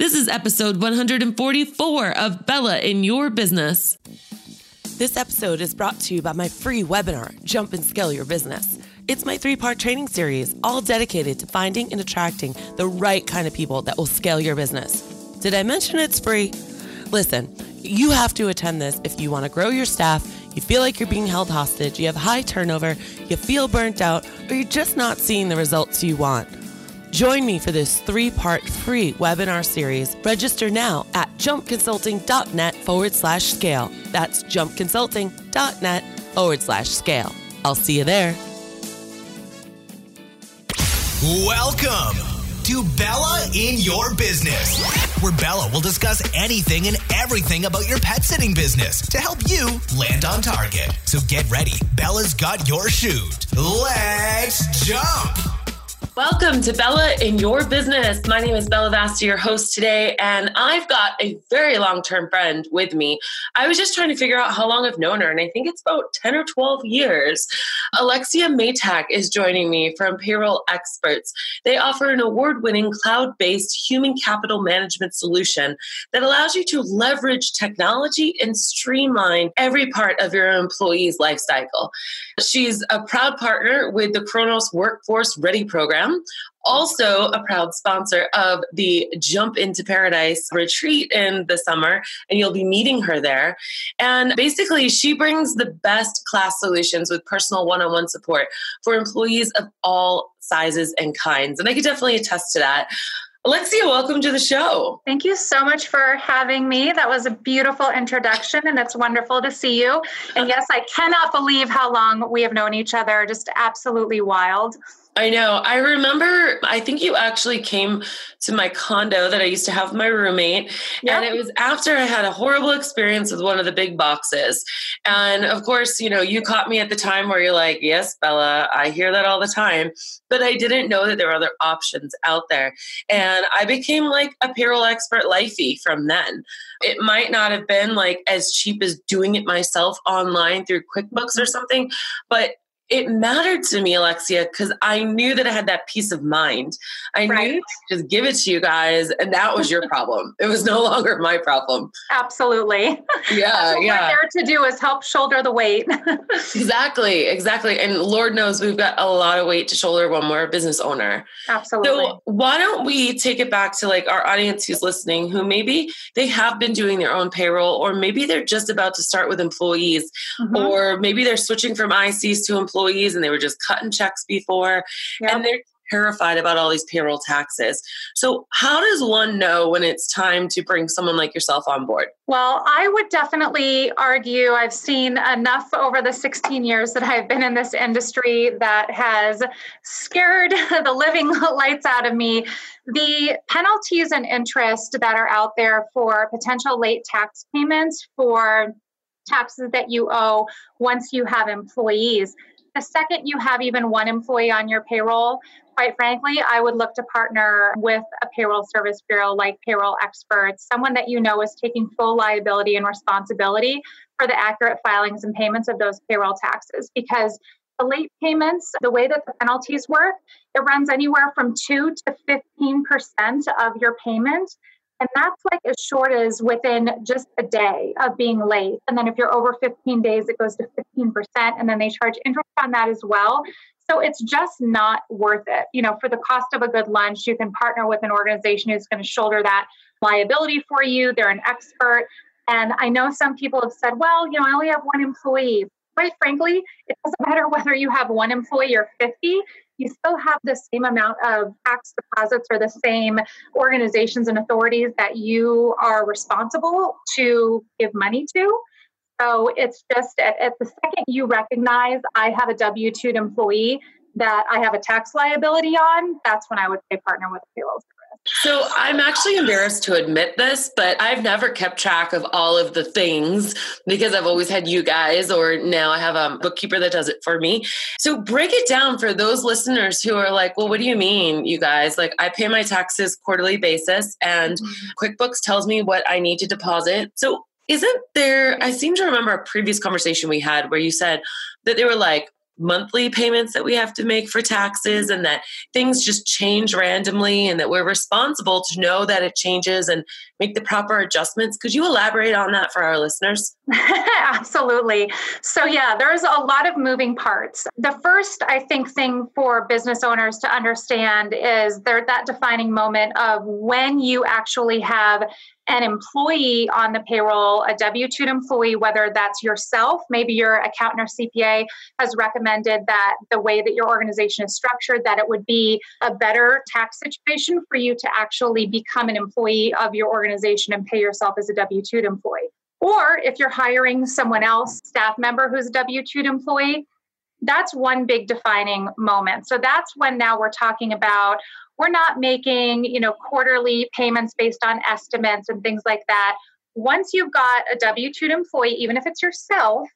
This is episode 144 of Bella in Your Business. This episode is brought to you by my free webinar, Jump and Scale Your Business. It's my three part training series, all dedicated to finding and attracting the right kind of people that will scale your business. Did I mention it's free? Listen, you have to attend this if you want to grow your staff, you feel like you're being held hostage, you have high turnover, you feel burnt out, or you're just not seeing the results you want. Join me for this three part free webinar series. Register now at jumpconsulting.net forward slash scale. That's jumpconsulting.net forward slash scale. I'll see you there. Welcome to Bella in Your Business, where Bella will discuss anything and everything about your pet sitting business to help you land on target. So get ready. Bella's got your chute. Let's jump. Welcome to Bella in Your Business. My name is Bella Vasta, your host today, and I've got a very long term friend with me. I was just trying to figure out how long I've known her, and I think it's about 10 or 12 years. Alexia Maytak is joining me from Payroll Experts. They offer an award winning cloud based human capital management solution that allows you to leverage technology and streamline every part of your employee's life cycle. She's a proud partner with the Kronos Workforce Ready program also a proud sponsor of the Jump into Paradise retreat in the summer, and you'll be meeting her there. And basically, she brings the best class solutions with personal one on one support for employees of all sizes and kinds. And I could definitely attest to that. Alexia, welcome to the show. Thank you so much for having me. That was a beautiful introduction, and it's wonderful to see you. And yes, I cannot believe how long we have known each other. Just absolutely wild. I know. I remember, I think you actually came to my condo that I used to have my roommate. Yep. And it was after I had a horrible experience with one of the big boxes. And of course, you know, you caught me at the time where you're like, yes, Bella, I hear that all the time. But I didn't know that there were other options out there. And I became like a payroll expert lifey from then. It might not have been like as cheap as doing it myself online through QuickBooks or something, but it mattered to me, Alexia, because I knew that I had that peace of mind. I right. knew just give it to you guys, and that was your problem. it was no longer my problem. Absolutely. Yeah, yeah. There to do is help shoulder the weight. exactly, exactly. And Lord knows we've got a lot of weight to shoulder when we're a business owner. Absolutely. So why don't we take it back to like our audience who's listening, who maybe they have been doing their own payroll, or maybe they're just about to start with employees, mm-hmm. or maybe they're switching from ICs to employees employees and they were just cutting checks before yep. and they're terrified about all these payroll taxes. So, how does one know when it's time to bring someone like yourself on board? Well, I would definitely argue I've seen enough over the 16 years that I've been in this industry that has scared the living lights out of me. The penalties and interest that are out there for potential late tax payments for taxes that you owe once you have employees the second you have even one employee on your payroll, quite frankly, I would look to partner with a payroll service bureau like Payroll Experts, someone that you know is taking full liability and responsibility for the accurate filings and payments of those payroll taxes. Because the late payments, the way that the penalties work, it runs anywhere from 2 to 15% of your payment. And that's like as short as within just a day of being late. And then if you're over 15 days, it goes to 15%. And then they charge interest on that as well. So it's just not worth it. You know, for the cost of a good lunch, you can partner with an organization who's going to shoulder that liability for you. They're an expert. And I know some people have said, well, you know, I only have one employee. Quite frankly, it doesn't matter whether you have one employee or 50 you still have the same amount of tax deposits or the same organizations and authorities that you are responsible to give money to. So it's just at, at the second you recognize I have a W 2 employee that I have a tax liability on, that's when I would say partner with a payroll so I'm actually embarrassed to admit this, but I've never kept track of all of the things because I've always had you guys, or now I have a bookkeeper that does it for me. So break it down for those listeners who are like, well, what do you mean, you guys? Like, I pay my taxes quarterly basis, and mm-hmm. QuickBooks tells me what I need to deposit. So isn't there, I seem to remember a previous conversation we had where you said that they were like, monthly payments that we have to make for taxes and that things just change randomly and that we're responsible to know that it changes and make the proper adjustments. Could you elaborate on that for our listeners? Absolutely. So, yeah, there's a lot of moving parts. The first, I think, thing for business owners to understand is there that defining moment of when you actually have an employee on the payroll, a W 2 employee, whether that's yourself, maybe your accountant or CPA has recommended that the way that your organization is structured, that it would be a better tax situation for you to actually become an employee of your organization and pay yourself as a W 2 employee. Or if you're hiring someone else, staff member who's a W 2 employee, that's one big defining moment. So that's when now we're talking about we're not making, you know, quarterly payments based on estimates and things like that. Once you've got a W 2 employee, even if it's yourself,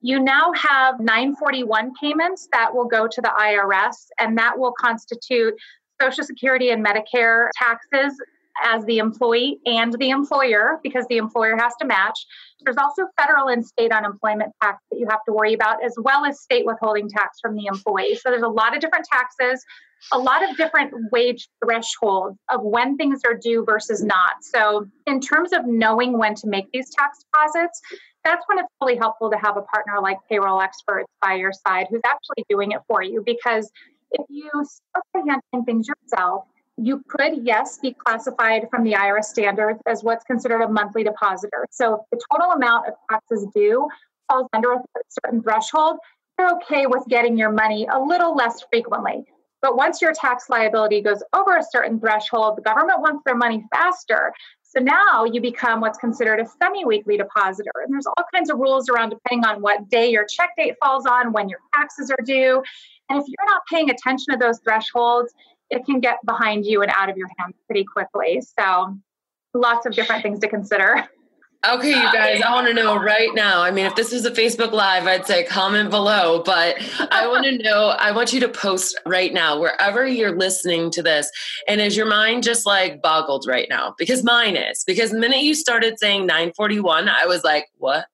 you now have 941 payments that will go to the IRS, and that will constitute Social Security and Medicare taxes as the employee and the employer because the employer has to match. There's also federal and state unemployment tax that you have to worry about, as well as state withholding tax from the employee. So there's a lot of different taxes, a lot of different wage thresholds of when things are due versus not. So, in terms of knowing when to make these tax deposits, that's when it's really helpful to have a partner like payroll experts by your side who's actually doing it for you because if you start handling things yourself you could, yes, be classified from the IRS standards as what's considered a monthly depositor. So if the total amount of taxes due falls under a certain threshold, you're okay with getting your money a little less frequently. But once your tax liability goes over a certain threshold, the government wants their money faster. So now you become what's considered a semi weekly depositor. And there's all kinds of rules around depending on what day your check date falls on, when your taxes are due. And if you're not paying attention to those thresholds, it can get behind you and out of your hands pretty quickly. So, lots of different things to consider. Okay, you guys, I want to know right now. I mean, if this was a Facebook Live, I'd say comment below, but I want to know, I want you to post right now, wherever you're listening to this. And is your mind just like boggled right now? Because mine is. Because the minute you started saying 941, I was like, what?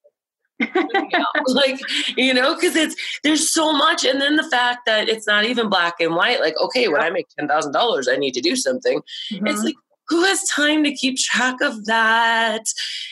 like you know because it's there's so much and then the fact that it's not even black and white like okay when i make $10000 i need to do something. Mm-hmm. it's like who has time to keep track of that?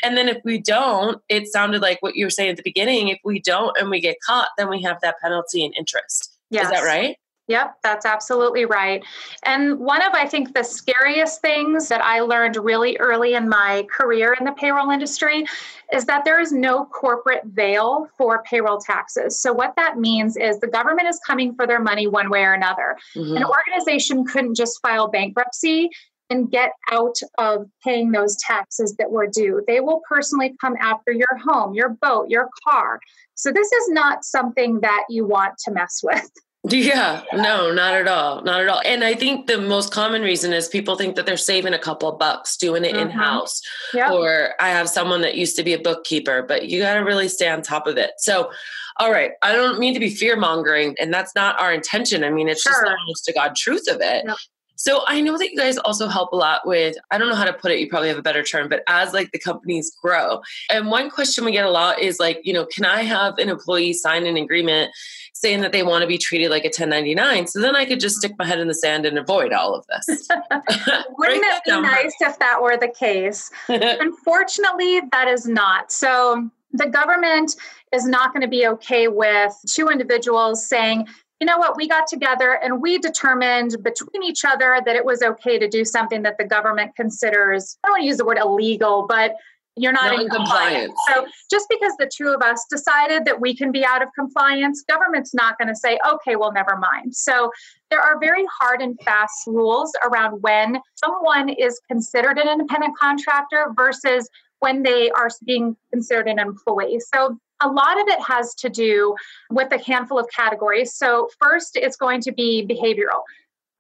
And then if we don't it sounded like what you were saying at the beginning if we don't and we get caught then we have that penalty and interest. Yes. is that right Yep, that's absolutely right. And one of, I think, the scariest things that I learned really early in my career in the payroll industry is that there is no corporate veil for payroll taxes. So, what that means is the government is coming for their money one way or another. Mm-hmm. An organization couldn't just file bankruptcy and get out of paying those taxes that were due. They will personally come after your home, your boat, your car. So, this is not something that you want to mess with. Yeah, no, not at all. Not at all. And I think the most common reason is people think that they're saving a couple bucks doing it mm-hmm. in house. Yep. Or I have someone that used to be a bookkeeper, but you got to really stay on top of it. So, all right, I don't mean to be fear mongering, and that's not our intention. I mean, it's sure. just the honest to God truth of it. Yep. So I know that you guys also help a lot with, I don't know how to put it, you probably have a better term, but as like the companies grow. And one question we get a lot is like, you know, can I have an employee sign an agreement saying that they want to be treated like a 1099? So then I could just stick my head in the sand and avoid all of this. Wouldn't it be nice if that were the case? Unfortunately, that is not. So the government is not going to be okay with two individuals saying, you know what, we got together and we determined between each other that it was okay to do something that the government considers, I don't want to use the word illegal, but you're not, not in compliance. compliance. So just because the two of us decided that we can be out of compliance, government's not going to say, okay, well, never mind. So there are very hard and fast rules around when someone is considered an independent contractor versus when they are being considered an employee. So a lot of it has to do with a handful of categories. So, first, it's going to be behavioral.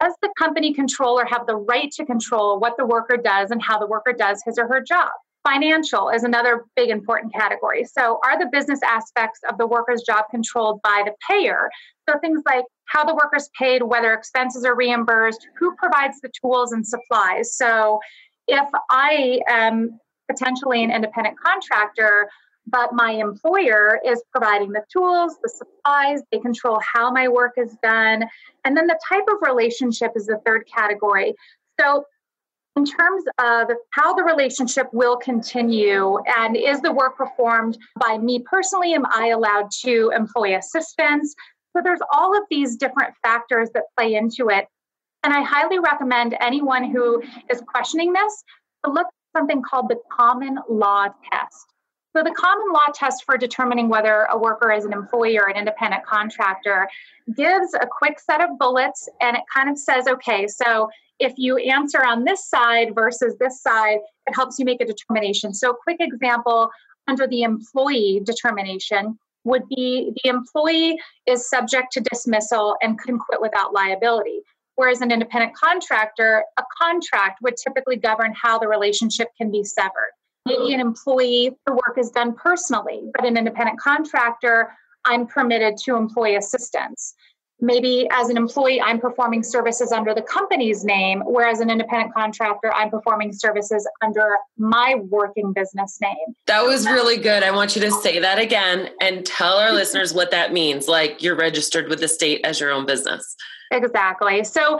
Does the company controller have the right to control what the worker does and how the worker does his or her job? Financial is another big important category. So, are the business aspects of the worker's job controlled by the payer? So, things like how the worker's paid, whether expenses are reimbursed, who provides the tools and supplies. So, if I am potentially an independent contractor, but my employer is providing the tools, the supplies, they control how my work is done. And then the type of relationship is the third category. So, in terms of how the relationship will continue and is the work performed by me personally, am I allowed to employ assistants? So, there's all of these different factors that play into it. And I highly recommend anyone who is questioning this to look at something called the common law test. So, the common law test for determining whether a worker is an employee or an independent contractor gives a quick set of bullets and it kind of says, okay, so if you answer on this side versus this side, it helps you make a determination. So, a quick example under the employee determination would be the employee is subject to dismissal and can quit without liability. Whereas an independent contractor, a contract would typically govern how the relationship can be severed. Maybe an employee, the work is done personally, but an independent contractor, I'm permitted to employ assistants. Maybe as an employee, I'm performing services under the company's name, whereas an independent contractor, I'm performing services under my working business name. That was really good. I want you to say that again and tell our listeners what that means. Like you're registered with the state as your own business. Exactly. So,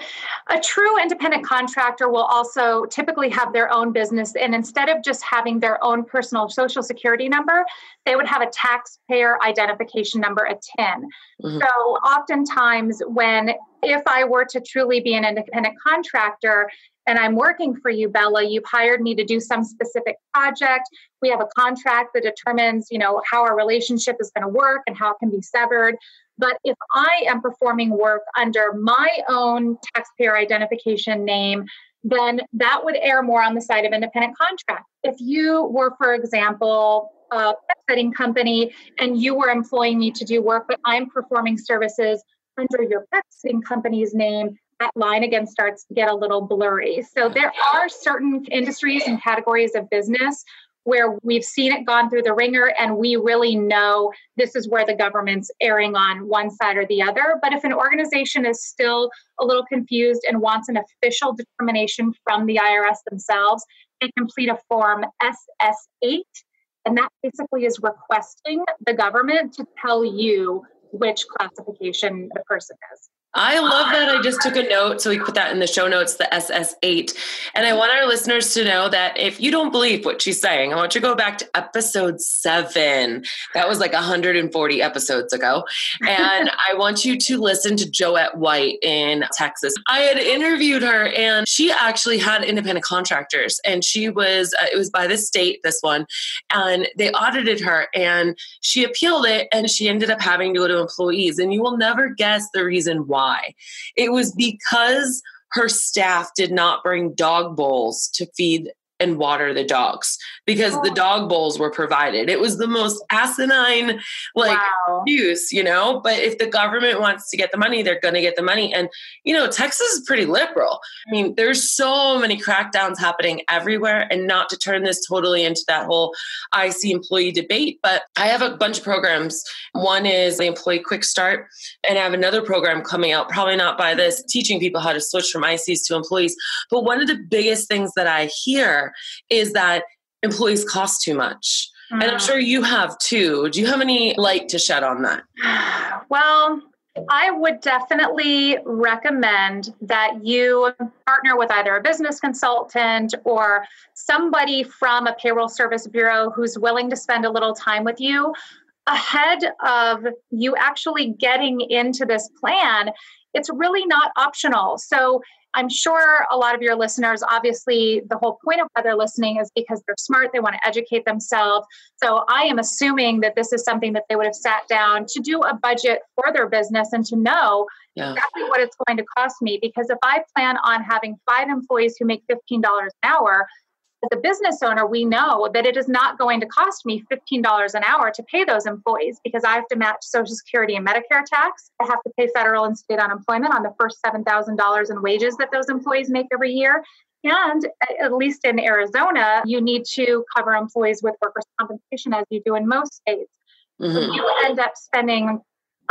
a true independent contractor will also typically have their own business. And instead of just having their own personal social security number, they would have a taxpayer identification number, a TIN. Mm-hmm. So, oftentimes, when if I were to truly be an independent contractor, and I'm working for you, Bella. You've hired me to do some specific project. We have a contract that determines, you know, how our relationship is going to work and how it can be severed. But if I am performing work under my own taxpayer identification name, then that would err more on the side of independent contract. If you were, for example, a pet company and you were employing me to do work, but I'm performing services under your pet sitting company's name, that line again starts to get a little blurry. So there are certain industries and categories of business where we've seen it gone through the ringer and we really know this is where the government's erring on one side or the other. But if an organization is still a little confused and wants an official determination from the IRS themselves, they complete a form SS8. And that basically is requesting the government to tell you which classification the person is. I love that. I just took a note, so we put that in the show notes, the SS8. And I want our listeners to know that if you don't believe what she's saying, I want you to go back to episode seven. That was like 140 episodes ago. And I want you to listen to Joette White in Texas. I had interviewed her, and she actually had independent contractors, and she was, uh, it was by the state, this one, and they audited her, and she appealed it, and she ended up having to go to employees. And you will never guess the reason why why. It was because her staff did not bring dog bowls to feed and water the dogs because oh. the dog bowls were provided. It was the most asinine like wow. use, you know. But if the government wants to get the money, they're going to get the money. And you know, Texas is pretty liberal. I mean, there's so many crackdowns happening everywhere, and not to turn this totally into that whole IC employee debate, but I have a bunch of programs. One is the Employee Quick Start, and I have another program coming out, probably not by this, teaching people how to switch from ICs to employees. But one of the biggest things that I hear is that employees cost too much. Mm. And I'm mm. sure you have too. Do you have any light to shed on that? Well, I would definitely recommend that you partner with either a business consultant or somebody from a payroll service bureau who's willing to spend a little time with you ahead of you actually getting into this plan. It's really not optional. So I'm sure a lot of your listeners, obviously, the whole point of why they're listening is because they're smart, they want to educate themselves. So I am assuming that this is something that they would have sat down to do a budget for their business and to know yeah. exactly what it's going to cost me. Because if I plan on having five employees who make $15 an hour, as a business owner, we know that it is not going to cost me $15 an hour to pay those employees because I have to match Social Security and Medicare tax. I have to pay federal and state unemployment on the first $7,000 in wages that those employees make every year. And at least in Arizona, you need to cover employees with workers' compensation as you do in most states. Mm-hmm. So you end up spending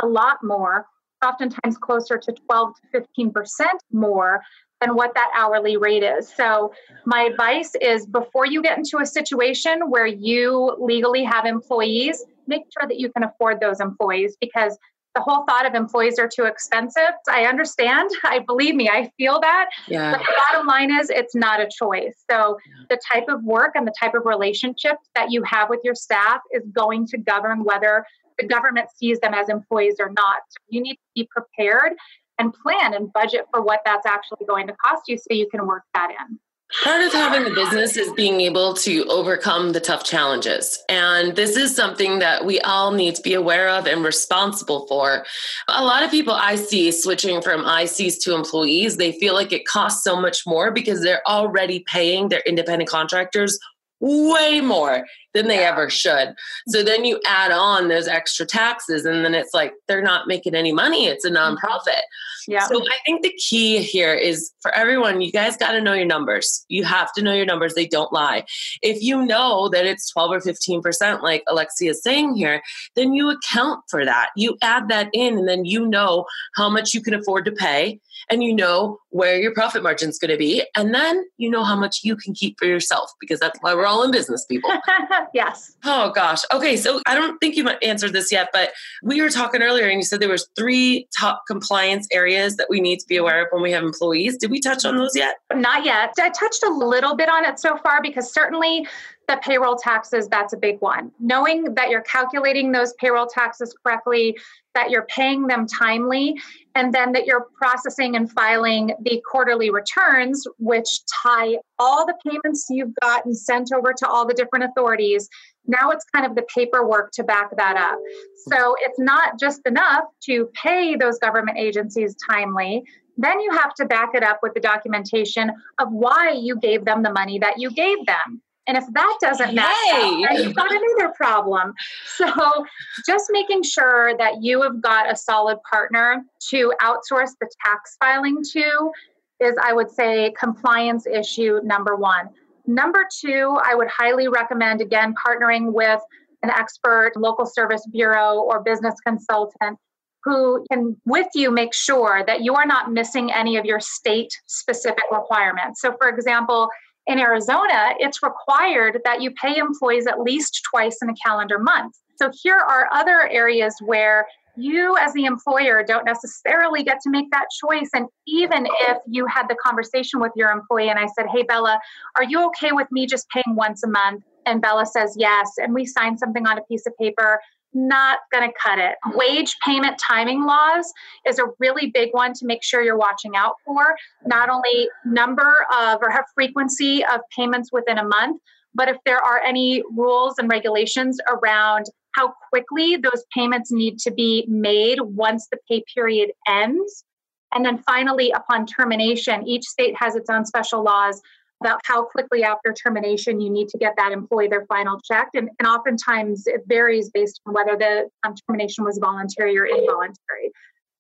a lot more, oftentimes closer to 12 to 15% more and what that hourly rate is. So, my advice is before you get into a situation where you legally have employees, make sure that you can afford those employees because the whole thought of employees are too expensive. I understand. I believe me, I feel that. Yeah. But the bottom line is it's not a choice. So the type of work and the type of relationship that you have with your staff is going to govern whether the government sees them as employees or not. So you need to be prepared and plan and budget for what that's actually going to cost you so you can work that in. Part of having a business is being able to overcome the tough challenges. And this is something that we all need to be aware of and responsible for. A lot of people I see switching from ICs to employees, they feel like it costs so much more because they're already paying their independent contractors way more than they ever should. So then you add on those extra taxes, and then it's like they're not making any money. It's a mm-hmm. nonprofit. Yeah. So I think the key here is for everyone, you guys got to know your numbers. You have to know your numbers. They don't lie. If you know that it's 12 or 15%, like Alexia is saying here, then you account for that. You add that in, and then you know how much you can afford to pay and you know where your profit margin is going to be and then you know how much you can keep for yourself because that's why we're all in business people yes. Oh gosh. Okay so i don't think you answered this yet but we were talking earlier and you said there was three top compliance areas that we need to be aware of when we have employees. Did we touch on those yet? Not yet. I touched a little bit on it so far because certainly the payroll taxes, that's a big one. Knowing that you're calculating those payroll taxes correctly, that you're paying them timely, and then that you're processing and filing the quarterly returns, which tie all the payments you've gotten sent over to all the different authorities. Now it's kind of the paperwork to back that up. So it's not just enough to pay those government agencies timely. Then you have to back it up with the documentation of why you gave them the money that you gave them. And if that doesn't match, then you've got another problem. So just making sure that you have got a solid partner to outsource the tax filing to is, I would say, compliance issue number one. Number two, I would highly recommend, again, partnering with an expert, local service bureau, or business consultant who can, with you, make sure that you are not missing any of your state specific requirements. So, for example, in Arizona, it's required that you pay employees at least twice in a calendar month. So here are other areas where you, as the employer, don't necessarily get to make that choice. And even if you had the conversation with your employee and I said, Hey, Bella, are you okay with me just paying once a month? And Bella says yes. And we sign something on a piece of paper not going to cut it. Wage payment timing laws is a really big one to make sure you're watching out for. Not only number of or have frequency of payments within a month, but if there are any rules and regulations around how quickly those payments need to be made once the pay period ends. And then finally, upon termination, each state has its own special laws about how quickly after termination you need to get that employee their final check. And, and oftentimes it varies based on whether the um, termination was voluntary or involuntary.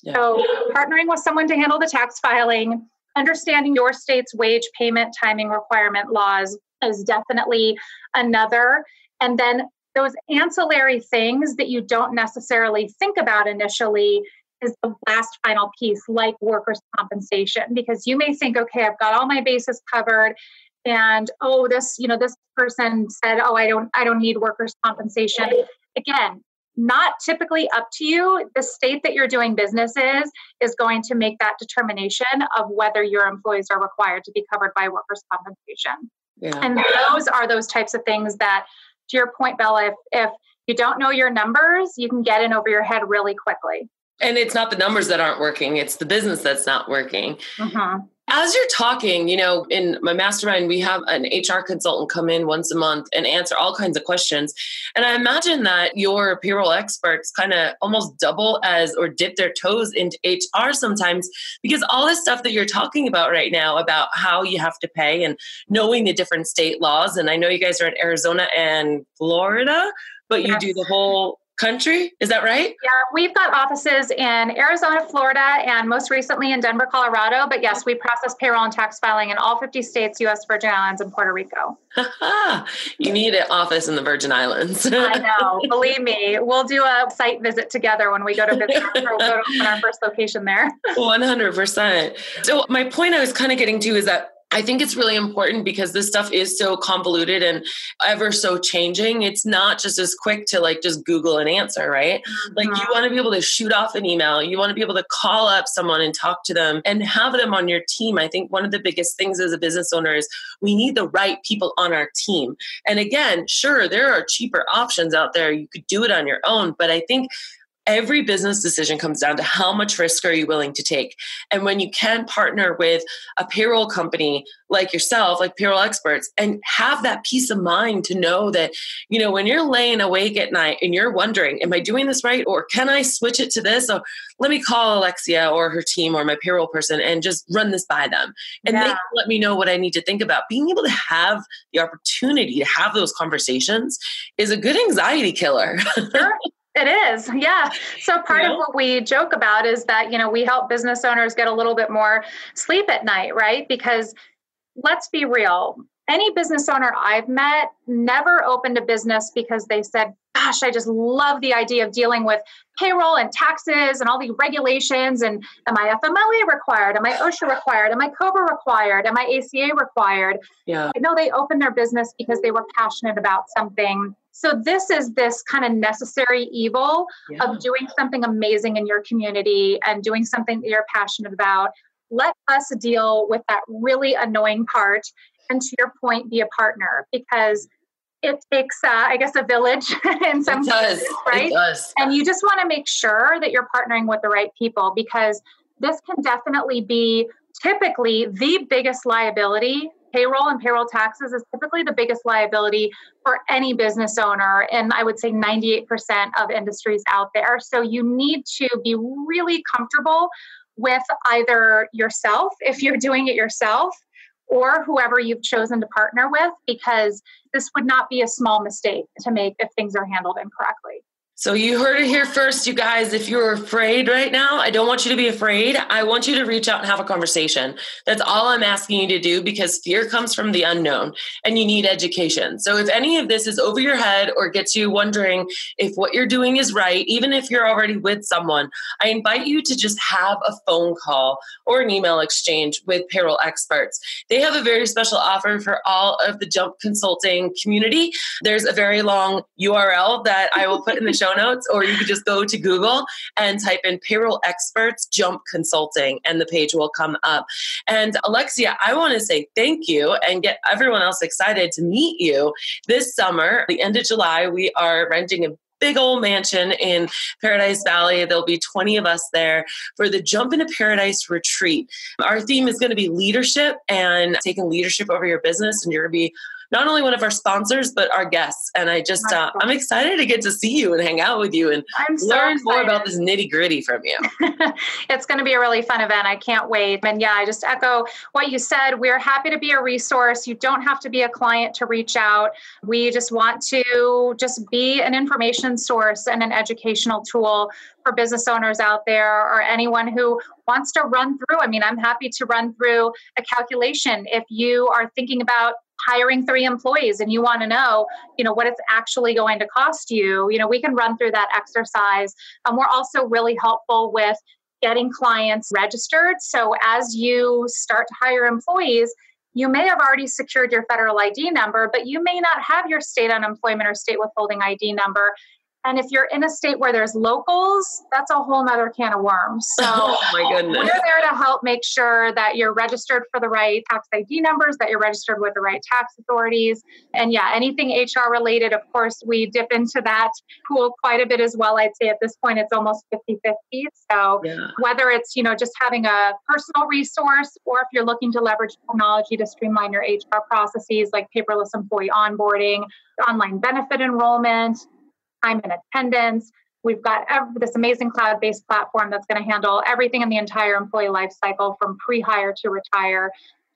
Yeah. So, partnering with someone to handle the tax filing, understanding your state's wage payment timing requirement laws is definitely another. And then those ancillary things that you don't necessarily think about initially is the last final piece, like workers' compensation, because you may think, okay, I've got all my bases covered, and oh, this, you know, this person said, oh, I don't, I don't need workers' compensation. Again, not typically up to you. The state that you're doing business is is going to make that determination of whether your employees are required to be covered by workers' compensation. Yeah. And those are those types of things that, to your point, Bella, if, if you don't know your numbers, you can get in over your head really quickly. And it's not the numbers that aren't working, it's the business that's not working. Mm-hmm. As you're talking, you know, in my mastermind, we have an HR consultant come in once a month and answer all kinds of questions. And I imagine that your payroll experts kind of almost double as or dip their toes into HR sometimes because all this stuff that you're talking about right now about how you have to pay and knowing the different state laws. And I know you guys are in Arizona and Florida, but you yes. do the whole country. Is that right? Yeah, we've got offices in Arizona, Florida, and most recently in Denver, Colorado. But yes, we process payroll and tax filing in all 50 states, U.S. Virgin Islands, and Puerto Rico. you need an office in the Virgin Islands. I know. Believe me, we'll do a site visit together when we go to visit. we'll go to our first location there. 100%. So, my point I was kind of getting to is that I think it's really important because this stuff is so convoluted and ever so changing. It's not just as quick to like just Google an answer, right? Mm-hmm. Like you mm-hmm. want to be able to shoot off an email, you want to be able to call up someone and talk to them and have them on your team. I think one of the biggest things as a business owner is we need the right people on our team. And again, sure, there are cheaper options out there. You could do it on your own, but I think every business decision comes down to how much risk are you willing to take. And when you can partner with a payroll company like yourself like payroll experts and have that peace of mind to know that you know when you're laying awake at night and you're wondering am i doing this right? Or can i switch it to this? Or let me call alexia or her team or my payroll person and just run this by them. And yeah. they let me know what i need to think about. Being able to have the opportunity to have those conversations is a good anxiety killer. Sure. It is, yeah. So part of what we joke about is that, you know, we help business owners get a little bit more sleep at night, right? Because let's be real, any business owner I've met never opened a business because they said, gosh, I just love the idea of dealing with payroll and taxes and all the regulations. And am I FMLA required? Am I OSHA required? Am I COBRA required? Am I ACA required? Yeah. I know they opened their business because they were passionate about something so this is this kind of necessary evil yeah. of doing something amazing in your community and doing something that you're passionate about. Let us deal with that really annoying part and to your point be a partner because it takes uh, i guess a village in some it does. cases right it does. and you just want to make sure that you're partnering with the right people because this can definitely be typically the biggest liability payroll and payroll taxes is typically the biggest liability for any business owner. And I would say 98% of industries out there. So you need to be really comfortable with either yourself, if you're doing it yourself, or whoever you've chosen to partner with, because this would not be a small mistake to make if things are handled incorrectly. So you heard it here first, you guys. If you're afraid right now, I don't want you to be afraid. I want you to reach out and have a conversation. That's all I'm asking you to do because fear comes from the unknown and you need education. So if any of this is over your head or gets you wondering if what you're doing is right, even if you're already with someone, I invite you to just have a phone call or an email exchange with payroll experts. They have a very special offer for all of the jump consulting community. There's a very long URL that I will put in the show show notes, or you could just go to Google and type in payroll experts jump consulting, and the page will come up. And Alexia, I want to say thank you and get everyone else excited to meet you this summer. The end of July, we are renting a big old mansion in Paradise Valley. There'll be 20 of us there for the Jump into Paradise retreat. Our theme is going to be leadership and taking leadership over your business. And you're going to be not only one of our sponsors but our guests. And i just uh, i'm excited to get to see you and hang out with you and so learn excited. more about this nitty gritty from you. It's going to be a really fun event. I can't wait. And yeah i just echo what you said. We're happy to be a resource. You don't have to be a client to reach out. We just want to just be an information source and an educational tool for business owners out there or anyone who wants to run through i mean i'm happy to run through a calculation. If you are thinking about hiring three employees and you want to know you know what it's actually going to cost you you know we can run through that exercise. Um, we're also really helpful with getting clients registered. So as you start to hire employees you may have already secured your federal id number but you may not have your state unemployment or state withholding id number and if you're in a state where there's locals, that's a whole nother can of worms. So oh my goodness. we're there to help make sure that you're registered for the right tax ID numbers, that you're registered with the right tax authorities. And yeah, anything HR related, of course, we dip into that pool quite a bit as well. I'd say at this point it's almost 50 50. So yeah. whether it's, you know, just having a personal resource or if you're looking to leverage technology to streamline your HR processes like paperless employee onboarding, online benefit enrollment, time and attendance. We've got every, this amazing cloud based platform that's going to handle everything in the entire employee life cycle from pre hire to retire.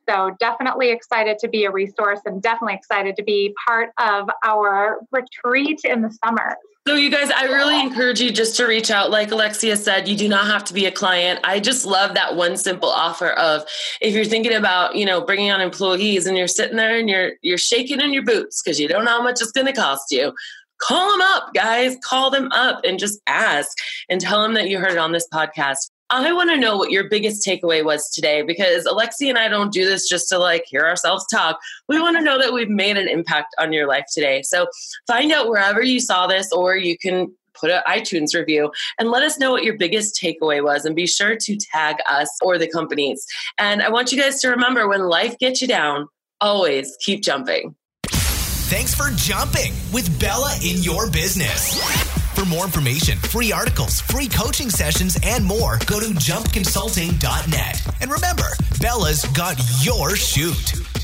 So definitely excited to be a resource and definitely excited to be part of our retreat in the summer. So, you guys, I really encourage you just to reach out. Like Alexia said, you do not have to be a client. I just love that one simple offer of if you're thinking about, you know, bringing on employees and you're sitting there and you're you're shaking in your boots because you don't know how much it's going to cost you. Call them up, guys. Call them up and just ask and tell them that you heard it on this podcast. I want to know what your biggest takeaway was today because Alexi and I don't do this just to like hear ourselves talk. We want to know that we've made an impact on your life today. So find out wherever you saw this, or you can put an iTunes review and let us know what your biggest takeaway was. And be sure to tag us or the companies. And I want you guys to remember when life gets you down, always keep jumping. Thanks for jumping with Bella in your business. For more information, free articles, free coaching sessions, and more, go to jumpconsulting.net. And remember, Bella's got your chute.